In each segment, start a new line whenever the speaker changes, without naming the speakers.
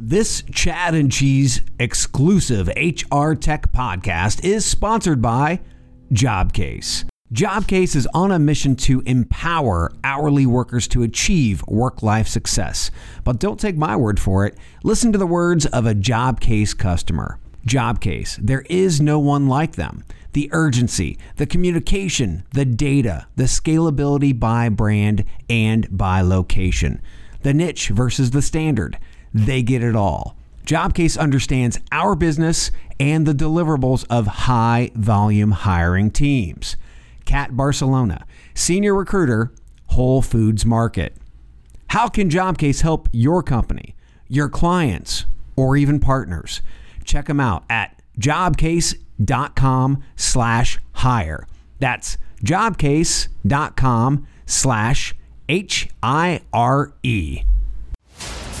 This Chad and Cheese exclusive HR Tech podcast is sponsored by Jobcase. Jobcase is on a mission to empower hourly workers to achieve work life success. But don't take my word for it. Listen to the words of a Jobcase customer. Jobcase, there is no one like them. The urgency, the communication, the data, the scalability by brand and by location, the niche versus the standard. They get it all. Jobcase understands our business and the deliverables of high volume hiring teams. Kat Barcelona, Senior Recruiter, Whole Foods Market. How can Jobcase help your company, your clients, or even partners? Check them out at jobcase.com slash hire. That's jobcase.com slash H-I-R-E.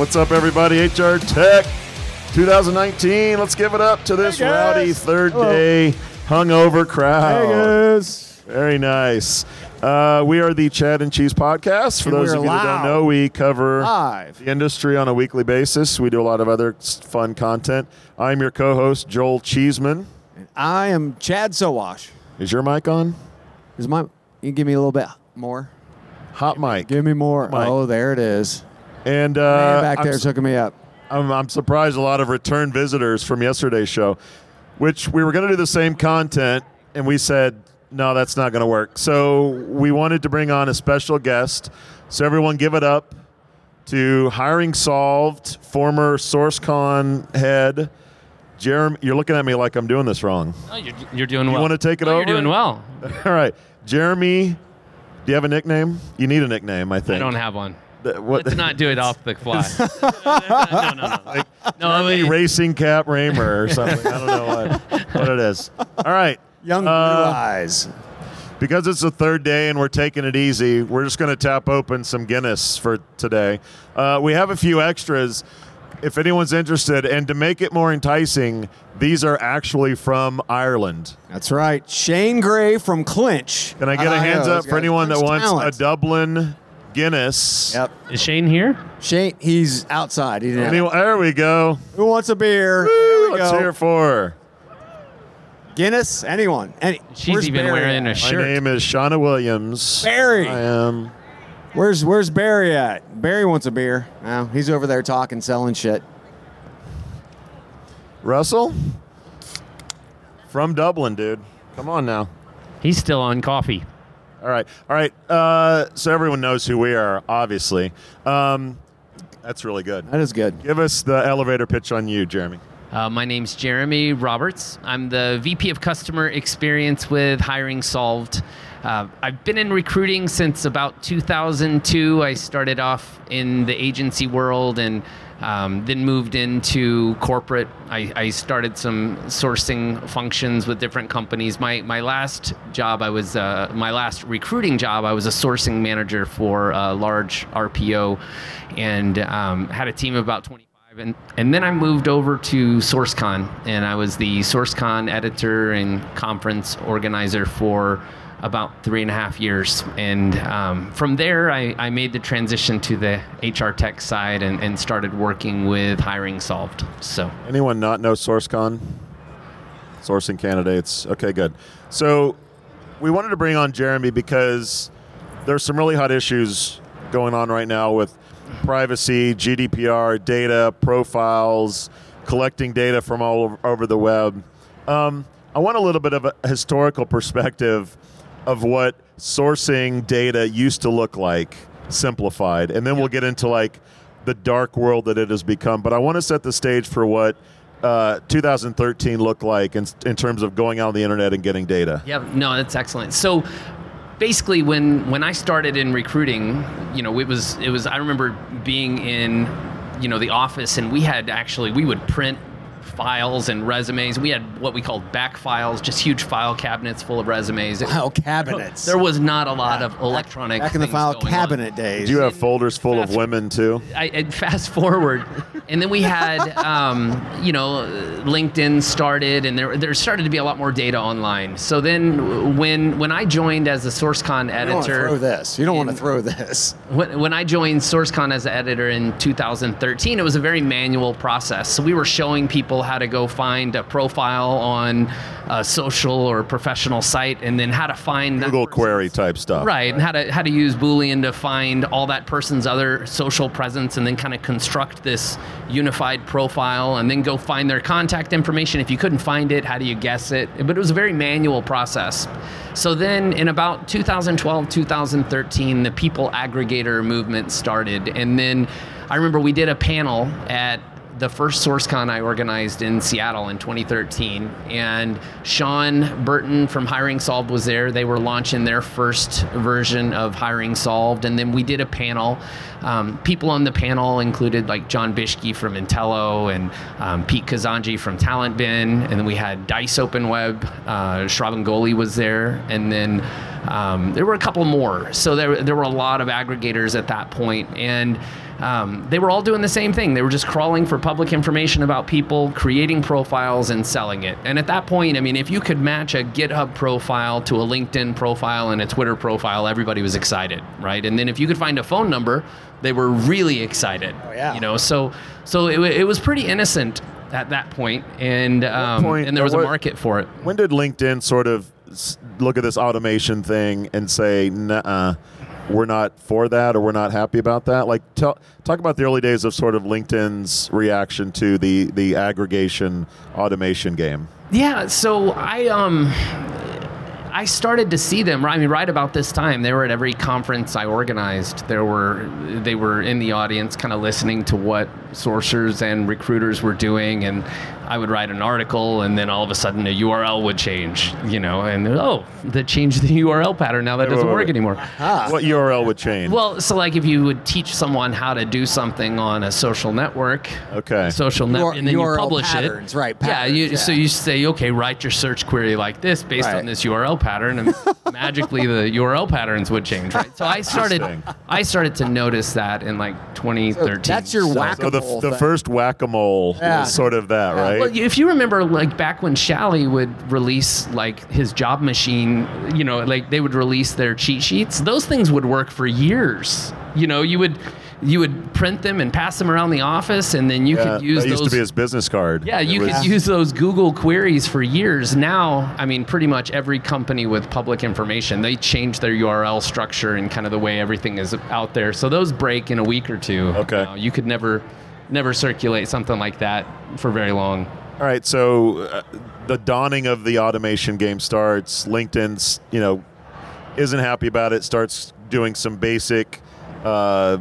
What's up, everybody? HR Tech 2019. Let's give it up to this
Hey,
rowdy third
Hello.
day hungover crowd.
guys.
Very nice. Uh, we are the Chad and Cheese Podcast. For
And
those of you that don't know, we cover
Live.
the industry on a weekly basis. We do a lot of other fun content. I'm your co-host Joel Cheeseman.
And I am Chad Sowash.
Is your mic on?
Is my? You give me a little bit more.
Hot mic.
Give me more.
Mike.
Oh, there it is.
And uh,
Man back
I'm
there
s-
hooking me up.
I'm, I'm surprised a lot of return visitors from yesterday's show, which we were going to do the same content, and we said, no, that's not going to work. So we wanted to bring on a special guest. So everyone give it up to Hiring Solved, former SourceCon head, Jeremy. You're looking at me like I'm doing this wrong.
Oh, you're, you're doing
You
well.
You wanna take it
Oh,
over?
You're doing well.
All right. Jeremy, do you have a nickname? You need a nickname, I think.
I don't have one.
Th- what-
Let's not do it off the fly. no, no, no. no, I mean,
Racing Cap Raymer or something. I don't know what, what it is. All right.
Young
Uh,
eyes.
Because it's the third day and we're taking it easy, we're just going to tap open some Guinness for today. Uh, we have a few extras if anyone's interested. And to make it more enticing, these are actually from Ireland.
That's right. Shane Gray from Clinch.
Can I get a hands
those
up for anyone that wants
talent.
a Dublin Guinness?
Yep.
is Shane here?
Shane, he's outside. He didn't. have-
Anyone, there we go.
Who wants a beer?
Woo,
there we
let's
go.
hear for.
Guinness. Anyone? Any?
She's
Where's
even
Barry
wearing
at?
a
My
shirt.
name is Shauna Williams.
Barry.
I am.
Where's Where's Barry at? Barry wants a beer. No, he's over there talking, selling shit.
Russell? From Dublin, dude. Come on now.
He's still on coffee.
All right. All right. Uh, so everyone knows who we are, obviously. Um, that's really good.
That is good.
Give us the elevator pitch on you, Jeremy.
Uh, my name's Jeremy Roberts. I'm the VP of Customer Experience with Hiring Solved. Uh, I've been in recruiting since about 2002. I started off in the agency world and um, then moved into corporate. I, I started some sourcing functions with different companies. My my last job, I was uh, my last recruiting job. I was a sourcing manager for a large RPO, and um, had a team of about 20. And, and then I moved over to SourceCon, and I was the SourceCon editor and conference organizer for about three and a half years. And um, from there, I, I made the transition to the HR tech side and, and started working with Hiring Solved. So,
Anyone not know SourceCon? Sourcing candidates. Okay, good. So we wanted to bring on Jeremy because there's some really hot issues going on right now with privacy, GDPR, data, profiles, collecting data from all over, the web. Um, I want a little bit of a historical perspective of what sourcing data used to look like, simplified, and then we'll get into like the dark world that it has become. But I want to set the stage for what uh, 2013 looked like in, in terms of going out on the internet and getting data.
yeah, no, that's excellent. So, basically, when when I started in recruiting, you know, it was it was I remember being in you know, the office, and we had actually we would print files and resumes. We had what we called back files, just huge file cabinets full of resumes. It-
File cabinets.
there was not a lot of electronic.
Back in the file
going on.
cabinet days.
Do you have folders full of women too?
I, and fast forward, and then we had, um, you know, LinkedIn started, and there there started to be a lot more data online. So then, when when I joined as a SourceCon
you don't want to
editor,
throw this. You don't want to throw this.
when, when I joined SourceCon as an editor in 2013, it was a very manual process. So we were showing people how to go find a profile on a social or professional site, and then how to find that
Google query type stuff.
Right, and how to how to use Boolean to find all that person's other social presence, and then kind of construct this unified profile, and then go find their contact information. If you couldn't find it, how do you guess it? But it was a very manual process. So then, in about 2012, 2013, the people aggregator movement started, and then I remember we did a panel at the first SourceCon I organized in Seattle in 2013, and Shon Burton from Hiring Solved was there. They were launching their first version of Hiring Solved, and then we did a panel. Um, people on the panel included like John Bischke from Entelo and um, Pete Kazanjy from TalentBin, and then we had Dice Open Web. Uh, Shravan Goli was there, and then um, there were a couple more. So there, there were a lot of aggregators at that point, and um, they were all doing the same thing. They were just crawling for public information about people, creating profiles, and selling it. And at that point, I mean, if you could match a GitHub profile to a LinkedIn profile and a Twitter profile, everybody was excited, right? And then if you could find a phone number, they were really excited. Oh
yeah.
You know, so so it, it was pretty innocent at that point, and um,
point-
and there was a market for it.
When did LinkedIn sort of look at this automation thing and say, "Nah, we're not for that, or we're not happy about that"? Like, talk about the early days of sort of LinkedIn's reaction to the the aggregation automation game.
Yeah, so I um I started to see them. I mean, right about this time, they were at every conference I organized. There were they were in the audience, kind of listening to what sourcers and recruiters were doing, and I would write an article, and then all of a sudden a URL would change, you know, and oh, that changed the URL pattern. Now that doesn't
wait,
work
wait.
anymore.
What URL would change?
Well, so like if you would teach someone how to do something on a social network,
Okay.
social network, and then you publish
patterns,
it,
right,
yeah, you,
patterns,
so you say, okay, write your search query like this based
Right.
on this URL pattern, and magically the URL patterns would change, right? So I started,
Interesting.
I started to notice that in like 2013.
that's your
So-
whack-
so the,
whack-a-mole
the
thing.
first whack a mole
Yeah.
is sort of that, right?
Well, if you remember, like back when Shally would release like his job machine, you know, like they would release their cheat sheets. Those things would work for years. You know, you would you would print them and pass them around the office, and then you
Yeah,
could use
that used
those.
to be his business card.
yeah, you
was-
could use those Google queries for years. Now, I mean, pretty much every company with public information, they change their URL structure and kind of the way everything is out there. So those break in a week or two.
Okay.
Now, you could never, never circulate something like that for very long.
All right, so uh, the dawning of the automation game starts. LinkedIn's, you know, isn't happy about it. Starts doing some basic uh,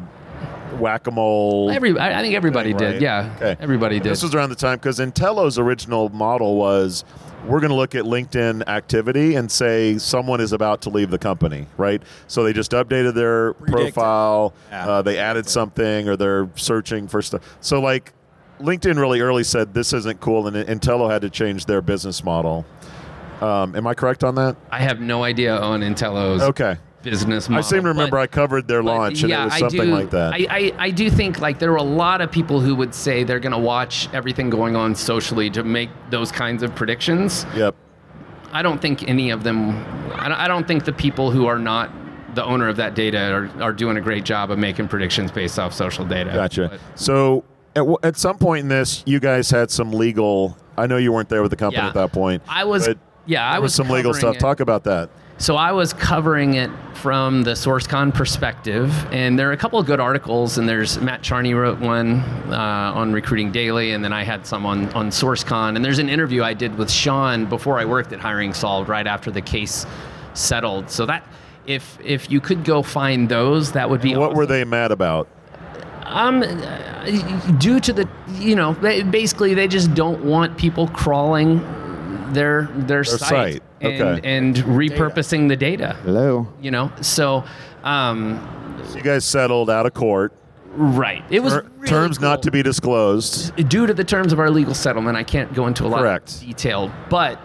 whack-a-mole.
Every, I I think everybody
thing,
did.
right?
Yeah,
Okay.
everybody did.
This was around the time because Entelo's original model was we're going to look at LinkedIn activity and say someone is about to leave the company, right? So they just updated their
Predict it.
profile,
Yeah.
uh, they added something, or they're searching for stuff. So like LinkedIn really early said this isn't cool, and Entelo had to change their business model. Um, am I correct on that?
I have no idea on Entelo's
Okay.
Business
I seem to remember
but-
I covered their launch, and it was something
do,
like that.
I, I, I do think like there were a lot of people who would say they're going to watch everything going on socially to make those kinds of predictions.
yep.
I don't think any of them. I don't, I don't think the people who are not the owner of that data are, are doing a great job of making predictions based off social data.
Gotcha.
But-
So at, w- at some point in this, you guys had some legal. I know you weren't there with the company
Yeah.
at that point.
I was. Yeah, I
there
was
some legal stuff.
it.
Talk about that.
So I was covering it from the SourceCon perspective, and there are a couple of good articles. And there's Matt Charney wrote one uh, on Recruiting Daily, and then I had some on on SourceCon. And there's an interview I did with Shon before I worked at Hiring Solved, right after the case settled. So that if if you could go find those, that would be
What were they mad about?
Um, due to the, you know, they, basically they just don't want people crawling their their,
site,
and,
okay.
and repurposing the data.
Hello.
You know, so um,
You guys settled out of court.
Right. It was
Ter-
really
terms not to be disclosed.
due to the terms of our legal settlement, I can't go into a lot
Correct.
of detail. But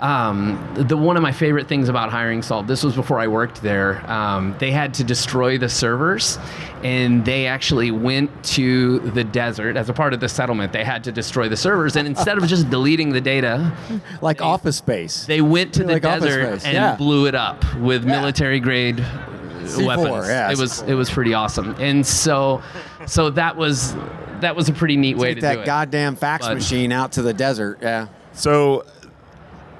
um, the one of my favorite things about hiring Solved, this was before I worked there. Um, they had to destroy the servers, and they actually went to the desert as a part of the settlement. They had to destroy the servers, and instead of just deleting the data,
Like Office Space.
they went to the
Like
desert and
yeah.
blew it up with military grade
C4,
weapons.
yeah,
it was
C4.
it was pretty awesome, and so so that was that was a pretty neat way
Take
to do
that
it.
goddamn fax
But-
machine out to the desert. Yeah.
So,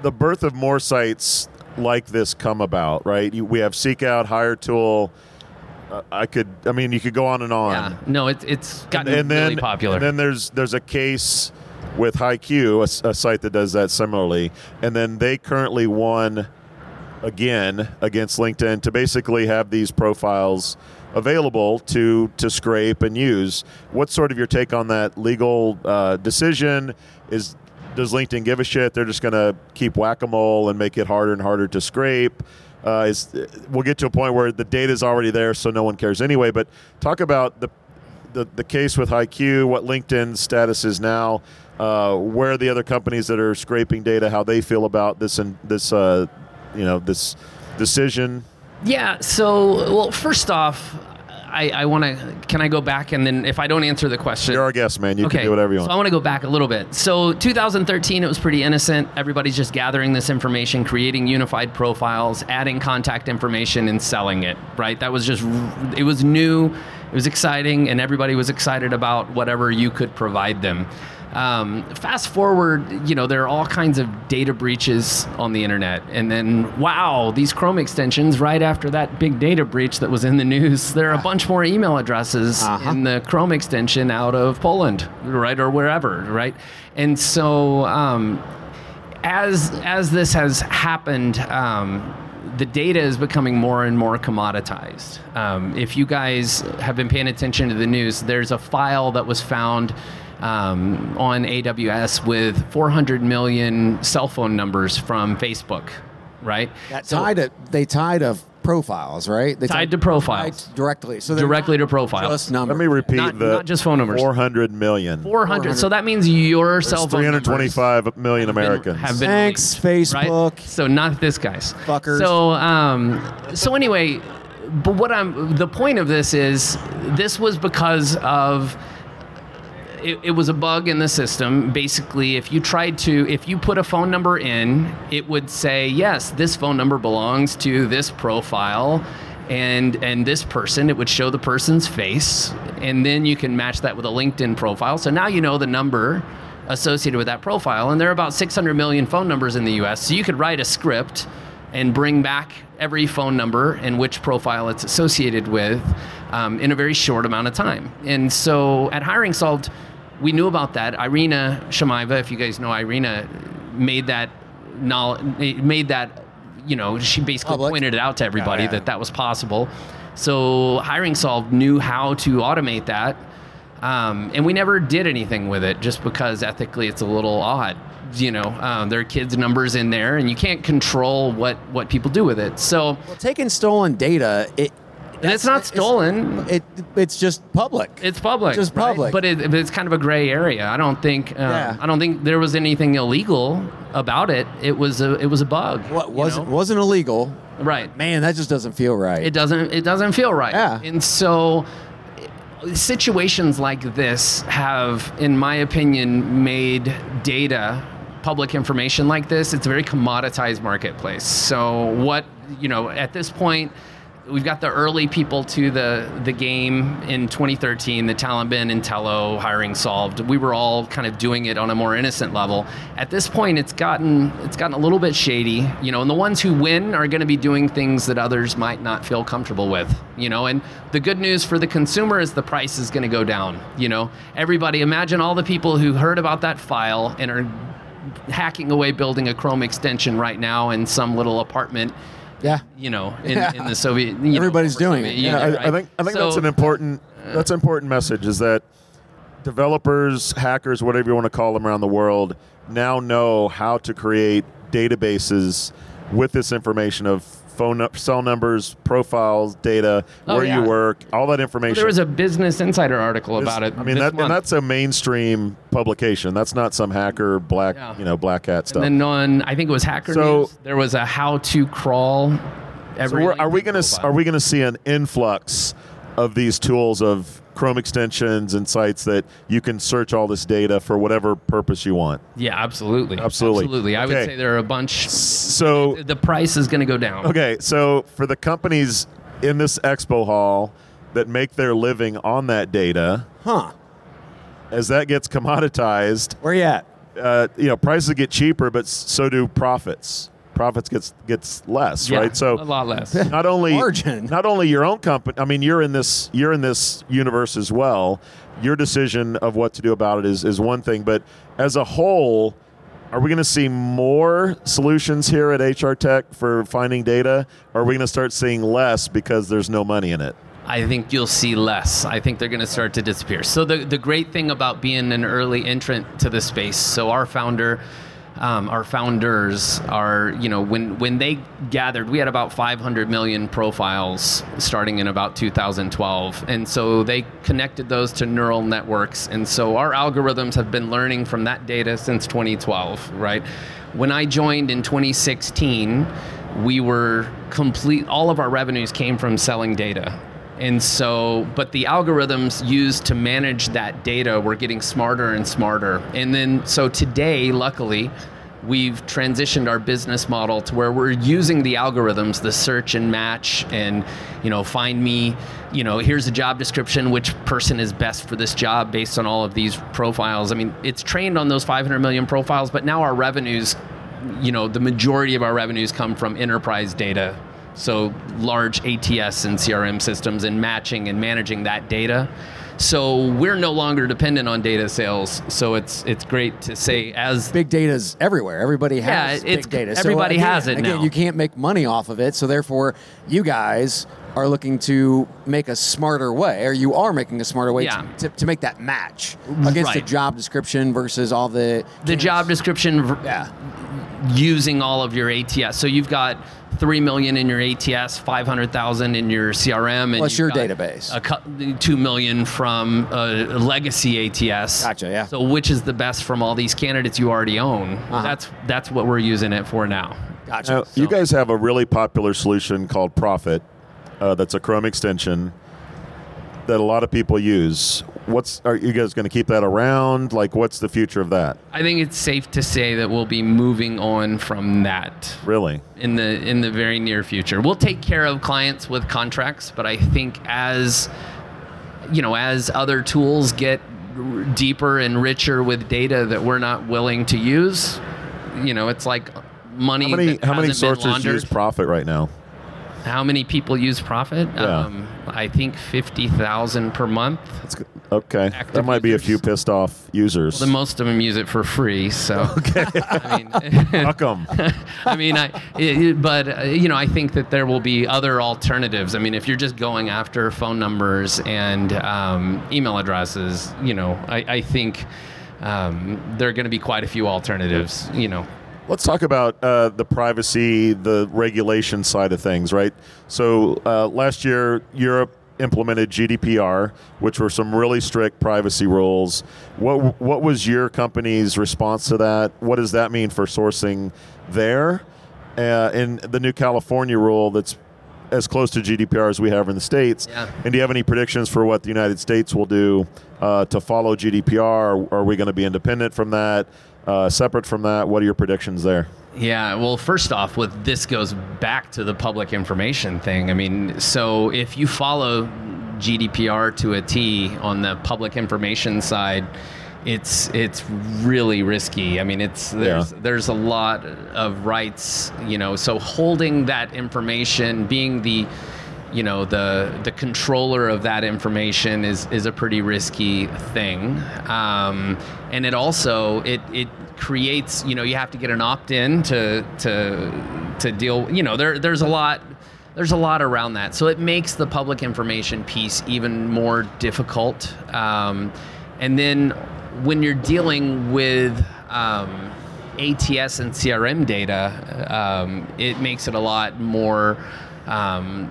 the birth of more sites like this come about, right? You, we have Seek Out, Hiretual. Uh, I could, I mean, you could go on and on.
Yeah, no, it, it's gotten
and then
really popular.
And then there's there's a case with HiQ, a, a site that does that similarly, and then they currently won again against LinkedIn to basically have these profiles available to to scrape and use. What's sort of your take on that legal uh, decision? Is does LinkedIn give a shit? They're just going to keep whack a mole and make it harder and harder to scrape. Uh, we'll get to a point where the data is already there, so no one cares anyway. But talk about the the, the case with HiQ, what LinkedIn's status is now, uh, where the other companies that are scraping data, how they feel about this and this, uh, you know, this decision.
yeah. So, well, first off, I, I want to. Can I go back and then if I don't answer the question,
You're our guest, man. You
okay.
can do whatever you want.
So I
want.
want to go back a little bit. So 2013, it was pretty innocent. Everybody's just gathering this information, creating unified profiles, adding contact information, and selling it. Right? That was just. It was new. It was exciting, and everybody was excited about whatever you could provide them. Um, fast forward, you know, there are all kinds of data breaches on the internet. And then, wow, these Chrome extensions, right after that big data breach that was in the news, there are a bunch more email addresses
Uh-huh.
in the Chrome extension out of Poland, right, or wherever, right? And so, um, as as this has happened, um, the data is becoming more and more commoditized. Um, if you guys have been paying attention to the news, there's a file that was found um, on AWS with 400 million cell phone numbers from Facebook, right?
That
So-
tied to they tied to profiles, right? They
Tied to profiles.
tied directly. So
Directly to profiles.
Just numbers.
Let me repeat
Not-
the
not just phone numbers.
400 million.
400. So that means your cell phone numbers
325 million
have been-
Americans.
have been
Thanks,
released, right?
Facebook.
So not this guy's.
Fuckers.
So um, so anyway, but what I'm the point of this is this was because of it, it was a bug in the system. Basically, if you tried to, if you put a phone number in, it would say, yes, this phone number belongs to this profile and and this person. It would show the person's face, and then you can match that with a LinkedIn profile. So now you know the number associated with that profile. And there are about 600 million phone numbers in the US. So you could write a script and bring back every phone number and which profile it's associated with um, in a very short amount of time. And so at Hiring Solved, we knew about that. Irina Shamaeva, if you guys know Irina, made that knowledge, made that, you know, she basically
Public.
pointed it out to everybody
Oh, yeah.
that that was possible. So Hiring Solved knew how to automate that. Um, and we never did anything with it just because ethically it's a little odd. You know, um, there are kids' numbers in there, and you can't control what, what people do with it. So,
well, taking stolen data. It
and it's not stolen.
It it's just public.
It's public,
Just
right?
public.
but, it, it's kind of a gray area. I don't think uh,
Yeah.
I don't think there was anything illegal about it. It was a it was a bug.
what wasn't
know?
wasn't illegal.
right?
Man, that just doesn't feel right.
It doesn't it doesn't feel right.
Yeah.
And so situations like this have in my opinion made data public information like this it's a very commoditized marketplace so what you know at this point we've got the early people to the the game in 2013 the TalentBin and Tello hiring solved. We were all kind of doing it on a more innocent level. At this point it's gotten it's gotten a little bit shady you know and the ones who win are going to be doing things that others might not feel comfortable with you know and the good news for the consumer is the price is going to go down you know. Everybody imagine all the people who heard about that file and are hacking away building a chrome extension right now in some little apartment
yeah.
you know, in,
Yeah.
in the Soviet. you know,
Everybody's
former
doing
Soviet
it.
Yeah,
Union,
I, I
right?
think I think
So-
that's an important that's an important message is that developers, hackers, whatever you want to call them around the world, now know how to create databases with this information of phone nu- cell numbers, profiles, data,
Oh,
where
yeah.
you work, all that information.
There was a Business Insider article about it.
I mean, that, and that's a mainstream publication. That's not some hacker black,
Yeah.
you know, black hat stuff.
And then on, I think it was Hacker
So-
News. There was a how to crawl.
So
Every
we're, we going to
profile.
are we going to see an influx of these tools of Chrome extensions and sites that you can search all this data for whatever purpose you want?
Yeah, absolutely.
Absolutely.
Absolutely. I
Okay.
would say there are a bunch.
So
The price is going to go down.
okay, so for the companies in this expo hall that make their living on that data,
Huh.
as that gets commoditized,
Where you at?
uh, you know, prices get cheaper, but so do profits. Profits gets gets less,
Yeah,
right? So
a lot less.
not only
Margin.
not only your own company. I mean, you're in this you're in this universe as well. Your decision of what to do about it is is one thing, but as a whole. Are we going to see more solutions here at HR Tech for finding data? Or are we going to start seeing less because there's no money in it?
I think you'll see less. I think they're going to start to disappear. So the the great thing about being an early entrant to the space. So our founder, um, our founders are you know when when they gathered, we had about 500 million profiles starting in about 2012, and so they connected those to neural networks, and so our algorithms have been learning from that data since 2012, right? When I joined in 2016, we were complete. All of our revenues came from selling data. And so, but the algorithms used to manage that data were getting smarter and smarter. And then, so today, luckily, we've transitioned our business model to where we're using the algorithms, the search and match, and, you know, find me, you know, here's a job description, which person is best for this job based on all of these profiles. I mean, it's trained on those 500 million profiles, but now our revenues, you know, the majority of our revenues come from enterprise data so large ATS and CRM systems and matching and managing that data. So we're no longer dependent on data sales. So it's it's great to say as
Big data's everywhere. Everybody has
Yeah, it's-
big data.
everybody
again,
has it
again,
now.
you can't make money off of it. So therefore, you guys are looking to make a smarter way, or you are making a smarter way
Yeah.
to, to, to make that match mm, against the job description versus all the
the job description
Yeah.
Using all of your ATS. So you've got three million in your ATS, five hundred thousand in your CRM, and
Plus your database.
A cou- two million from a legacy ATS.
Gotcha, yeah.
So which is the best from all these candidates you already own?
Uh-huh.
That's that's what we're using it for now.
Gotcha.
Now, you guys have a really popular solution called Prophet. Uh, that's a Chrome extension that a lot of people use. What's are you guys going to keep that around? Like, what's the future of that?
I think it's safe to say that we'll be moving on from that
Really?
in the in the very near future. We'll take care of clients with contracts, but I think as you know, as other tools get r- deeper and richer with data that we're not willing to use, you know, it's like money.
How many how many sources use. Prophet right now?
How many people use Prophet?
Yeah.
Um, I think fifty thousand per month.
That's good. Okay,
Active
that might be a
users.
few pissed off users.
The most of them use it for free. So, I mean,
Fuck 'em.
I mean, I, it, it- but uh, you know, I think that there will be other alternatives. I mean, if you're just going after phone numbers and um, email addresses, you know, I, I think um, there are going to be quite a few alternatives. You know,
Let's talk about uh, the privacy, the regulation side of things, right? So uh, last year, Europe implemented GDPR, which were some really strict privacy rules. What what was your company's response to that? What does that mean for sourcing there? Uh, and the new California rule that's as close to GDPR as we have in the states.
Yeah.
And do you have any predictions for what the United States will do uh, to follow GDPR? Are we going to be independent from that? Uh, separate from that, what are your predictions there?
Yeah, well, first off, with this goes back to the public information thing. I mean, so if you follow GDPR to a T on the public information side, it's it's really risky. I mean, it's there's
Yeah.
there's a lot of rights, you know. So holding that information, being the you know the the controller of that information is is a pretty risky thing um, and it also it it creates you know you have to get an opt-in to to to deal you know there there's a lot there's a lot around that so it makes the public information piece even more difficult um, and then when you're dealing with um, ATS and CRM data, um, it makes it a lot more. Um,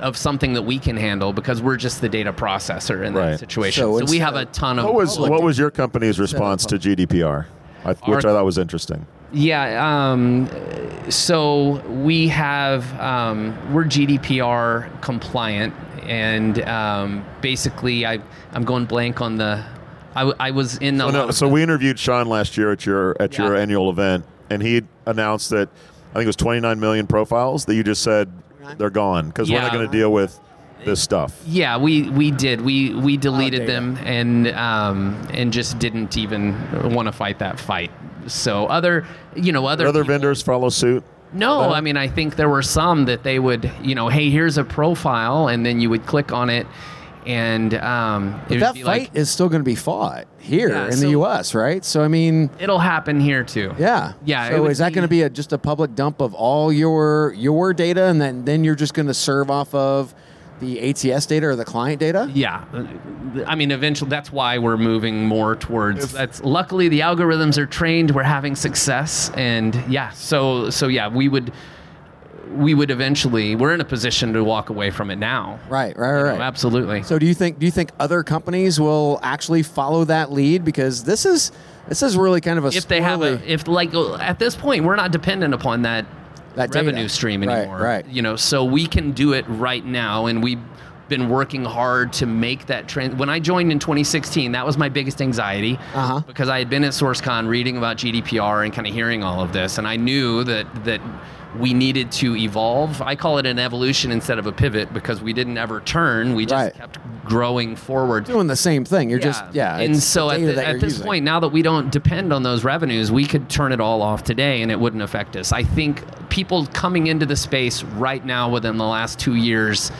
of something that we can handle because we're just the data processor in
Right.
that situation.
So
So, we have a ton of
What was what was your company's response to GDPR? I, which I thought was interesting.
Yeah. Um, so we have um, we're GDPR compliant, and um, basically, I I'm going blank on the. I, I was in.
So, no, so
the-
we interviewed Shon last year at your at your annual event, and he announced that I think it was 29 million profiles that you just said they're gone because we're not going to deal with this stuff.
Yeah, we we did. We we deleted
data.
them and um, and just didn't even want to fight that fight. So other you know other
other
people-
vendors follow suit.
No, I mean I think there were some that they would you know hey here's a profile and then you would click on it and um, it would
that
be
fight
like
is still going to be fought here
Yeah,
in the U.S., right? So I mean,
it'll happen here too.
yeah,
Yeah, it
So
would
is that
be-
going to be a, just a public dump of all your your data, and then then you're just going to serve off of the ATS data or the client data?
Yeah, I mean, eventually, that's why we're moving more towards. that's luckily the algorithms are trained. We're having success, and yeah, so so yeah, we would we would eventually. We're in a position to walk away from it now.
Right, right,
You know,
right.
absolutely.
So do you think do you think other companies will actually follow that lead because this is this is really kind of a
if they have a, if like at this point, we're not dependent upon that
That data.
revenue stream anymore.
right.
You know, so we can do it right now, and we've been working hard to make that trend. When I joined in 2016, that was my biggest anxiety
Uh-huh.
because I had been at SourceCon reading about GDPR and kind of hearing all of this, and I knew that that we needed to evolve. I call it an evolution instead of a pivot because we didn't ever turn. We just
Right.
kept growing forward.
doing the same thing. You're just yeah.
And so at, the- at this
using.
point, now that we don't depend on those revenues, we could turn it all off today and it wouldn't affect us. I think people coming into the space right now within the last two years,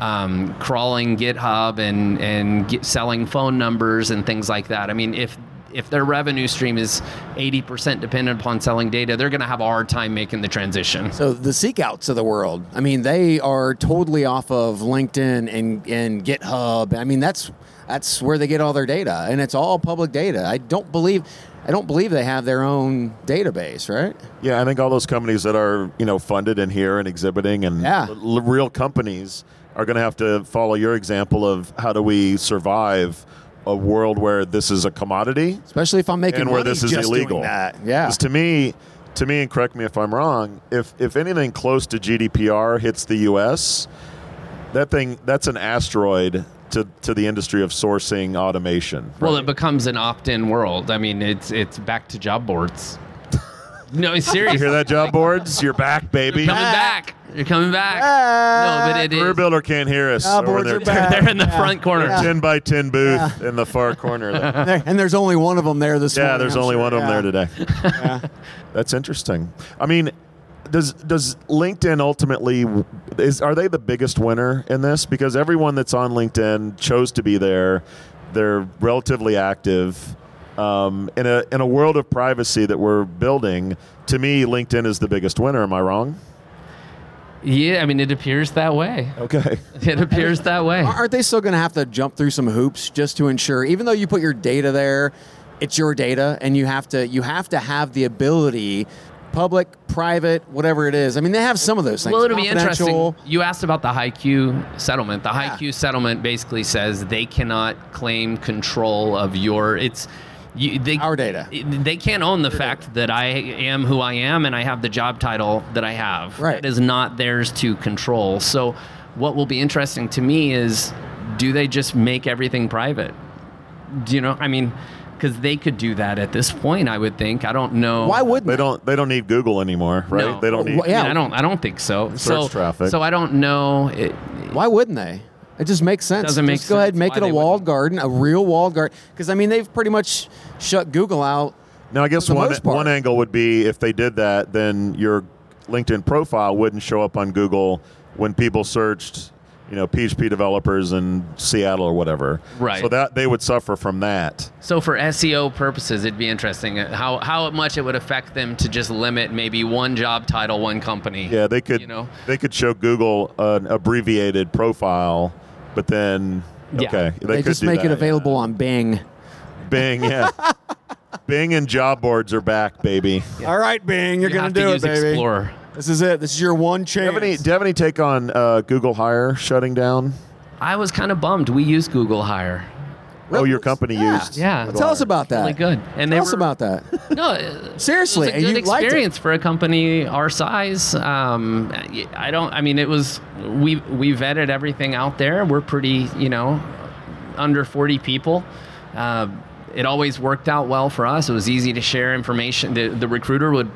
um, crawling GitHub and and get, selling phone numbers and things like that. I mean, if if their revenue stream is 80% dependent upon selling data, they're going to have a hard time making the transition.
So the seekouts of the world, I mean, they are totally off of LinkedIn and, and GitHub. I mean, that's that's where they get all their data, and it's all public data. I don't believe, I don't believe they have their own database, right?
Yeah, I think all those companies that are you know funded and here and exhibiting and
Yeah.
l- real companies are going to have to follow your example of how do we survive a world where this is a commodity
Especially if I'm making
and where this is illegal.
that. Yeah.
'Cause to me, to me, and correct me if I'm wrong. If if anything close to GDPR hits the U.S., that thing that's an asteroid to to the industry of sourcing automation.
Well, it becomes an opt-in world. I mean, it's it's back to job boards. No, seriously.
you hear that, job boards? You're back, baby.
You're coming back. You're coming back.
Back.
No, but it
Career
is.
Builder can't hear us.
Job boards
there.
are back.
They're in the
Yeah.
front corner.
Yeah.
10 by 10 booth in the far corner. There.
There- and there's only one of them there this
Yeah,
morning.
there's
I'm
only
sure.
one of them
Yeah.
there today. That's interesting. I mean, does does LinkedIn ultimately is are they the biggest winner in this? Because everyone that's on LinkedIn chose to be there. They're relatively active. Um, in a in a world of privacy that we're building, to me, LinkedIn is the biggest winner. Am I wrong?
Yeah, I mean, it appears that way.
Okay.
It appears that way.
Aren't they still going to have to jump through some hoops just to ensure, even though you put your data there, it's your data, and you have to you have to have the ability, public, private, whatever it is. I mean, they have some of those things.
Well, it'll be interesting. You asked about the HiQ settlement. The
Yeah.
HiQ settlement basically says they cannot claim control of your. It's you, they,
Our data.
They can't own the fact that I am who I am and I have the job title that I have.
Right.
It is not theirs to control. So, what will be interesting to me is, do they just make everything private? Do you know? I mean, because they could do that at this point. I would think. I don't know.
Why wouldn't
They don't they don't need Google anymore, right?
No.
They don't need.
Well, yeah.
I, mean, I don't. I don't think so. so,
Search traffic.
So I don't know. It,
Why wouldn't they? It just makes sense.
Doesn't make
just go ahead and make
why
it a walled
wouldn't.
garden, a real walled garden. Because I mean, they've pretty much shut Google out.
Now, I guess one one angle would be if they did that, then your LinkedIn profile wouldn't show up on Google when people searched, you know, PHP developers in Seattle or whatever.
Right.
So that they would suffer from that.
So for SEO purposes, it'd be interesting uh, how how much it would affect them to just limit maybe one job title, one company.
Yeah, they could.
You know?
They could show Google an abbreviated profile, but then
Yeah.
okay, they,
They,
could
just
do
make it
that,
available on Bing.
Bing, yeah. Bing and job boards are back, baby.
All right, Bing, you're
You
going
have
to do it,
use
baby.
Explorer.
This is it. This is your one
Do you
chance.
have any, do you have any take on uh, Google Hire shutting down?
I was kind of bummed. We use Google Hire.
Oh, your company
Yeah.
used.
Yeah.
Google
Tell us about that.
Really good. And they
Tell us
were,
about that.
No, uh,
Seriously,
it
and
was a good
you liked it.
experience for a company our size. Um, I don't. I mean, it was we we vetted everything out there. We're pretty, you know, under 40 people. Uh, it always worked out well for us. It was easy to share information. The, the recruiter would,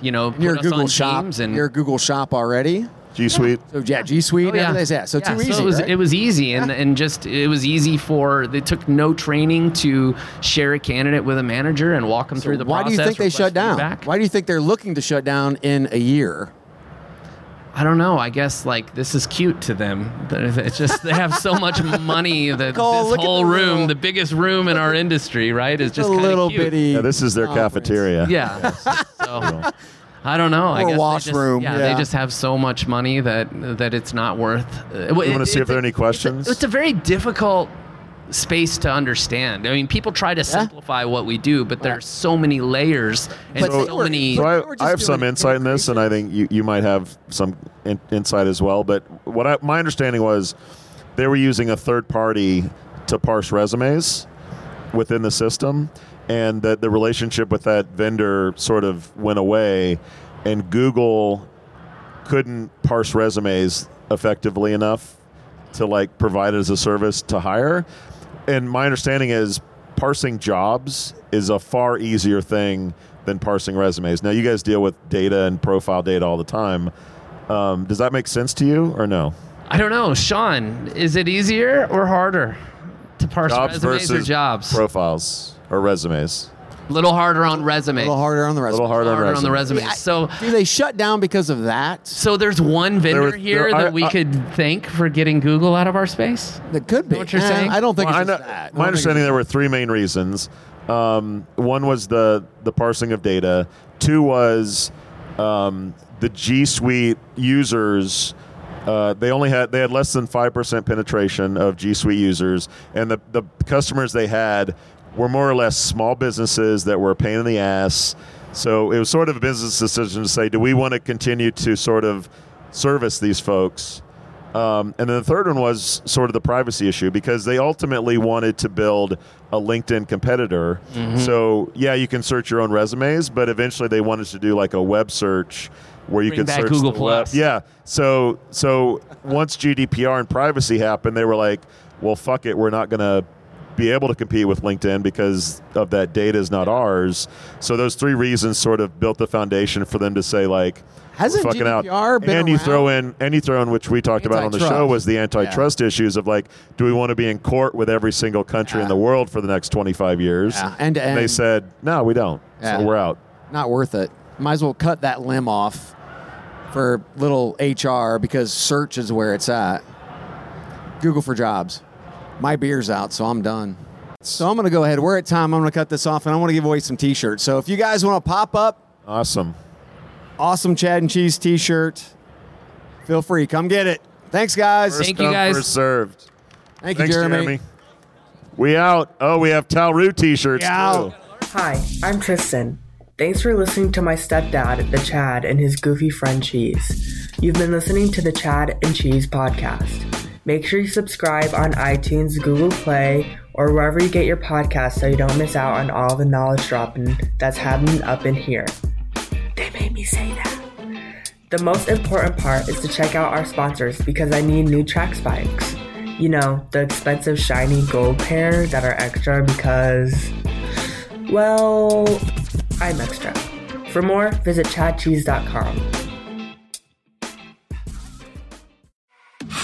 you know, put
You're
us
Google
on
Shop.
Teams and
You're a Google Shop already.
G Suite.
So yeah, G Suite.
Oh, yeah.
everything's- yeah. So
Yeah,
too easy.
it was
right?
it was easy and and just it was easy for they took no training to share a candidate with a manager and walk them through the
Why do you think they shut down?
feedback.
Why do you think they're looking to shut down in a year?
I don't know. I guess like this is cute to them. It's just they have so much money that
Cole,
this whole
the
room,
little-
the biggest room in our industry, right, is just
a little
cute.
bitty.
Yeah, this is their
conference.
cafeteria.
Yeah. so I don't know. I
Or
guess they
washroom,
Just, yeah,
yeah.
they just have so much money that that it's not worth. Uh,
You want to see if there are any questions?
It's a very difficult space to understand. I mean, people try to simplify what we do, but there's so many layers and
But
so, many.
So I, I have some insight in this, and I think you, you might have some in, insight as well. But what I, my understanding was, they were using a third party to parse resumes within the system, and that the relationship with that vendor sort of went away, and Google couldn't parse resumes effectively enough to like provide it as a service to hire. And my understanding is parsing jobs is a far easier thing than parsing resumes. Now you guys deal with data and profile data all the time. Um, does that make sense to you or no?
I don't know, Shon. Is it easier or harder to parse
Jobs
resumes or
versus
jobs?
profiles or resumes.
A little harder on
a little harder on the
A little harder,
harder on the
resumes.
resumes. So,
Do they shut down because of that?
so there's one vendor
was-
here
there- I-
that we
I-
could thank for getting Google out of our space.
That could be.
what you're
Eh,
saying?
I don't think
Well, I
it's
know-
that.
My understanding there were three main reasons. Um, one was the the parsing of data. Two was um, the G Suite users. Uh, they only had they had less than five percent penetration of G Suite users, and the the customers they had were more or less small businesses that were a pain in the ass. So it was sort of a business decision to say, do we want to continue to sort of service these folks? Um, and then the third one was sort of the privacy issue because they ultimately wanted to build a LinkedIn competitor. So yeah, you can search your own resumes, but eventually they wanted to do like a web search where you
Bring
could search
Google
web.
Plus.
Yeah. So so once GDPR and privacy happened, they were like, well, fuck it, we're not going to be able to compete with LinkedIn because of that data is not ours. So those three reasons sort of built the foundation for them to say like
Hasn't
fucking
GDPR
out.
been
and you throw in and you throw in which we talked about on the show was the antitrust issues of like, do we want to be in court with every single country in the world for the next 25 years?
Yeah, end to
And they said, no, we don't.
Yeah.
So we're out.
Not worth it. Might as well cut that limb off for little HR because search is where it's at. Google for jobs. My beer's out, so I'm done. So I'm going to go ahead. We're at time. I'm going to cut this off, and I want to give away some T-shirts. So if you guys want to pop up,
Awesome.
awesome Chad and Cheese T-shirt, feel free. Come get it. Thanks, guys.
Thank you, guys.
First served.
Thank you,
Thanks,
Jeremy.
Jeremy. We out. Oh, we have Talroo t-shirts too.
Hi, I'm Tristan. Thanks for listening to my stepdad, the Chad, and his goofy friend Cheese. You've been listening to the Chad and Cheese podcast. Make sure you subscribe on iTunes, Google Play, or wherever you get your podcasts so you don't miss out on all the knowledge dropping that's happening up in here. They made me say that. The most important part is to check out our sponsors because I need new track spikes. You know, the expensive shiny gold pair that are extra because, well, I'm extra. For more, visit chadcheese.com.